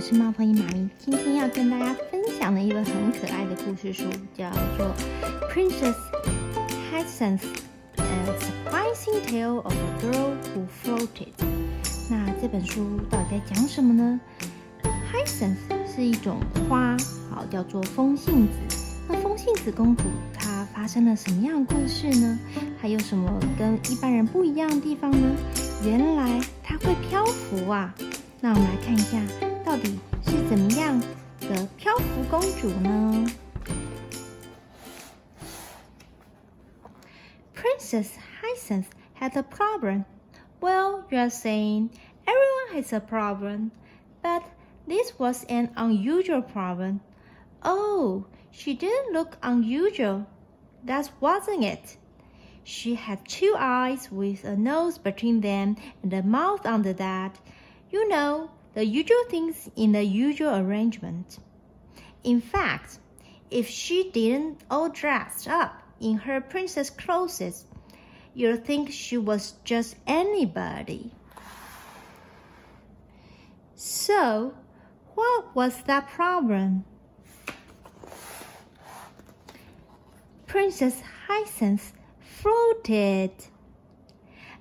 我是猫头鹰妈咪，今天要跟大家分享的一本很可爱的故事书，叫做《Princess Hyacinth: A Surprising Tale of a Girl Who Floated》。那这本书到底在讲什么呢？Hyacinth 是一种花，好叫做风信子。那风信子公主她发生了什么样的故事呢？还有什么跟一般人不一样的地方呢？原来她会漂浮啊！那我们来看一下，到底是怎么样的漂浮公主呢？Princess Hyacinth had a problem. Well, you are saying everyone has a problem, but this was an unusual problem. Oh, she didn't look unusual. That wasn't it. She had two eyes with a nose between them and a mouth under that. You know, the usual things in the usual arrangement. In fact, if she didn't all dressed up in her princess clothes, you'd think she was just anybody. So, what was that problem? Princess Hyacinth floated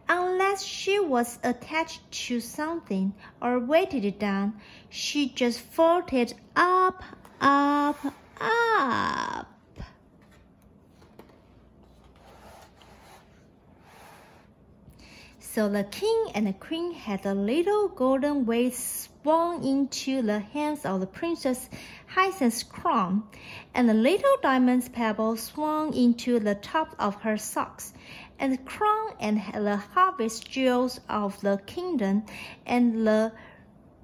unless she was attached to something or weighted down, she just floated up, up, up. So the king and the queen had a little golden weight swung into the hands of the princess Hyacinth's crown, and the little diamond pebble swung into the top of her socks, and the crown and the harvest jewels of the kingdom, and the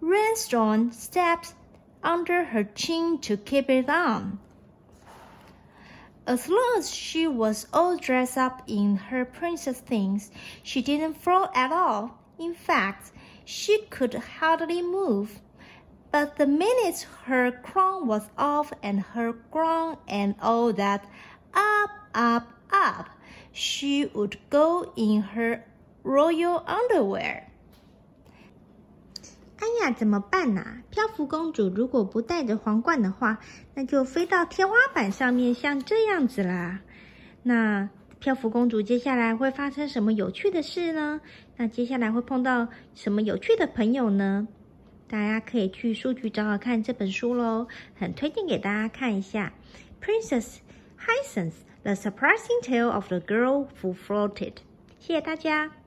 rhinestone steps under her chin to keep it on. As long as she was all dressed up in her princess things, she didn't float at all. In fact, she could hardly move. But the minute her crown was off and her crown and all that, up, up, up, she would go in her royal underwear. 那，怎么办呐、漂浮公主如果不戴着皇冠的话，那就飞到天花板上面，像这样子啦。那漂浮公主接下来会发生什么有趣的事呢？那接下来会碰到什么有趣的朋友呢？大家可以去书局找找看这本书喽，很推荐给大家看一下。Princess Hyacinth: The Surprising Tale of the Girl Who Floated。谢谢大家。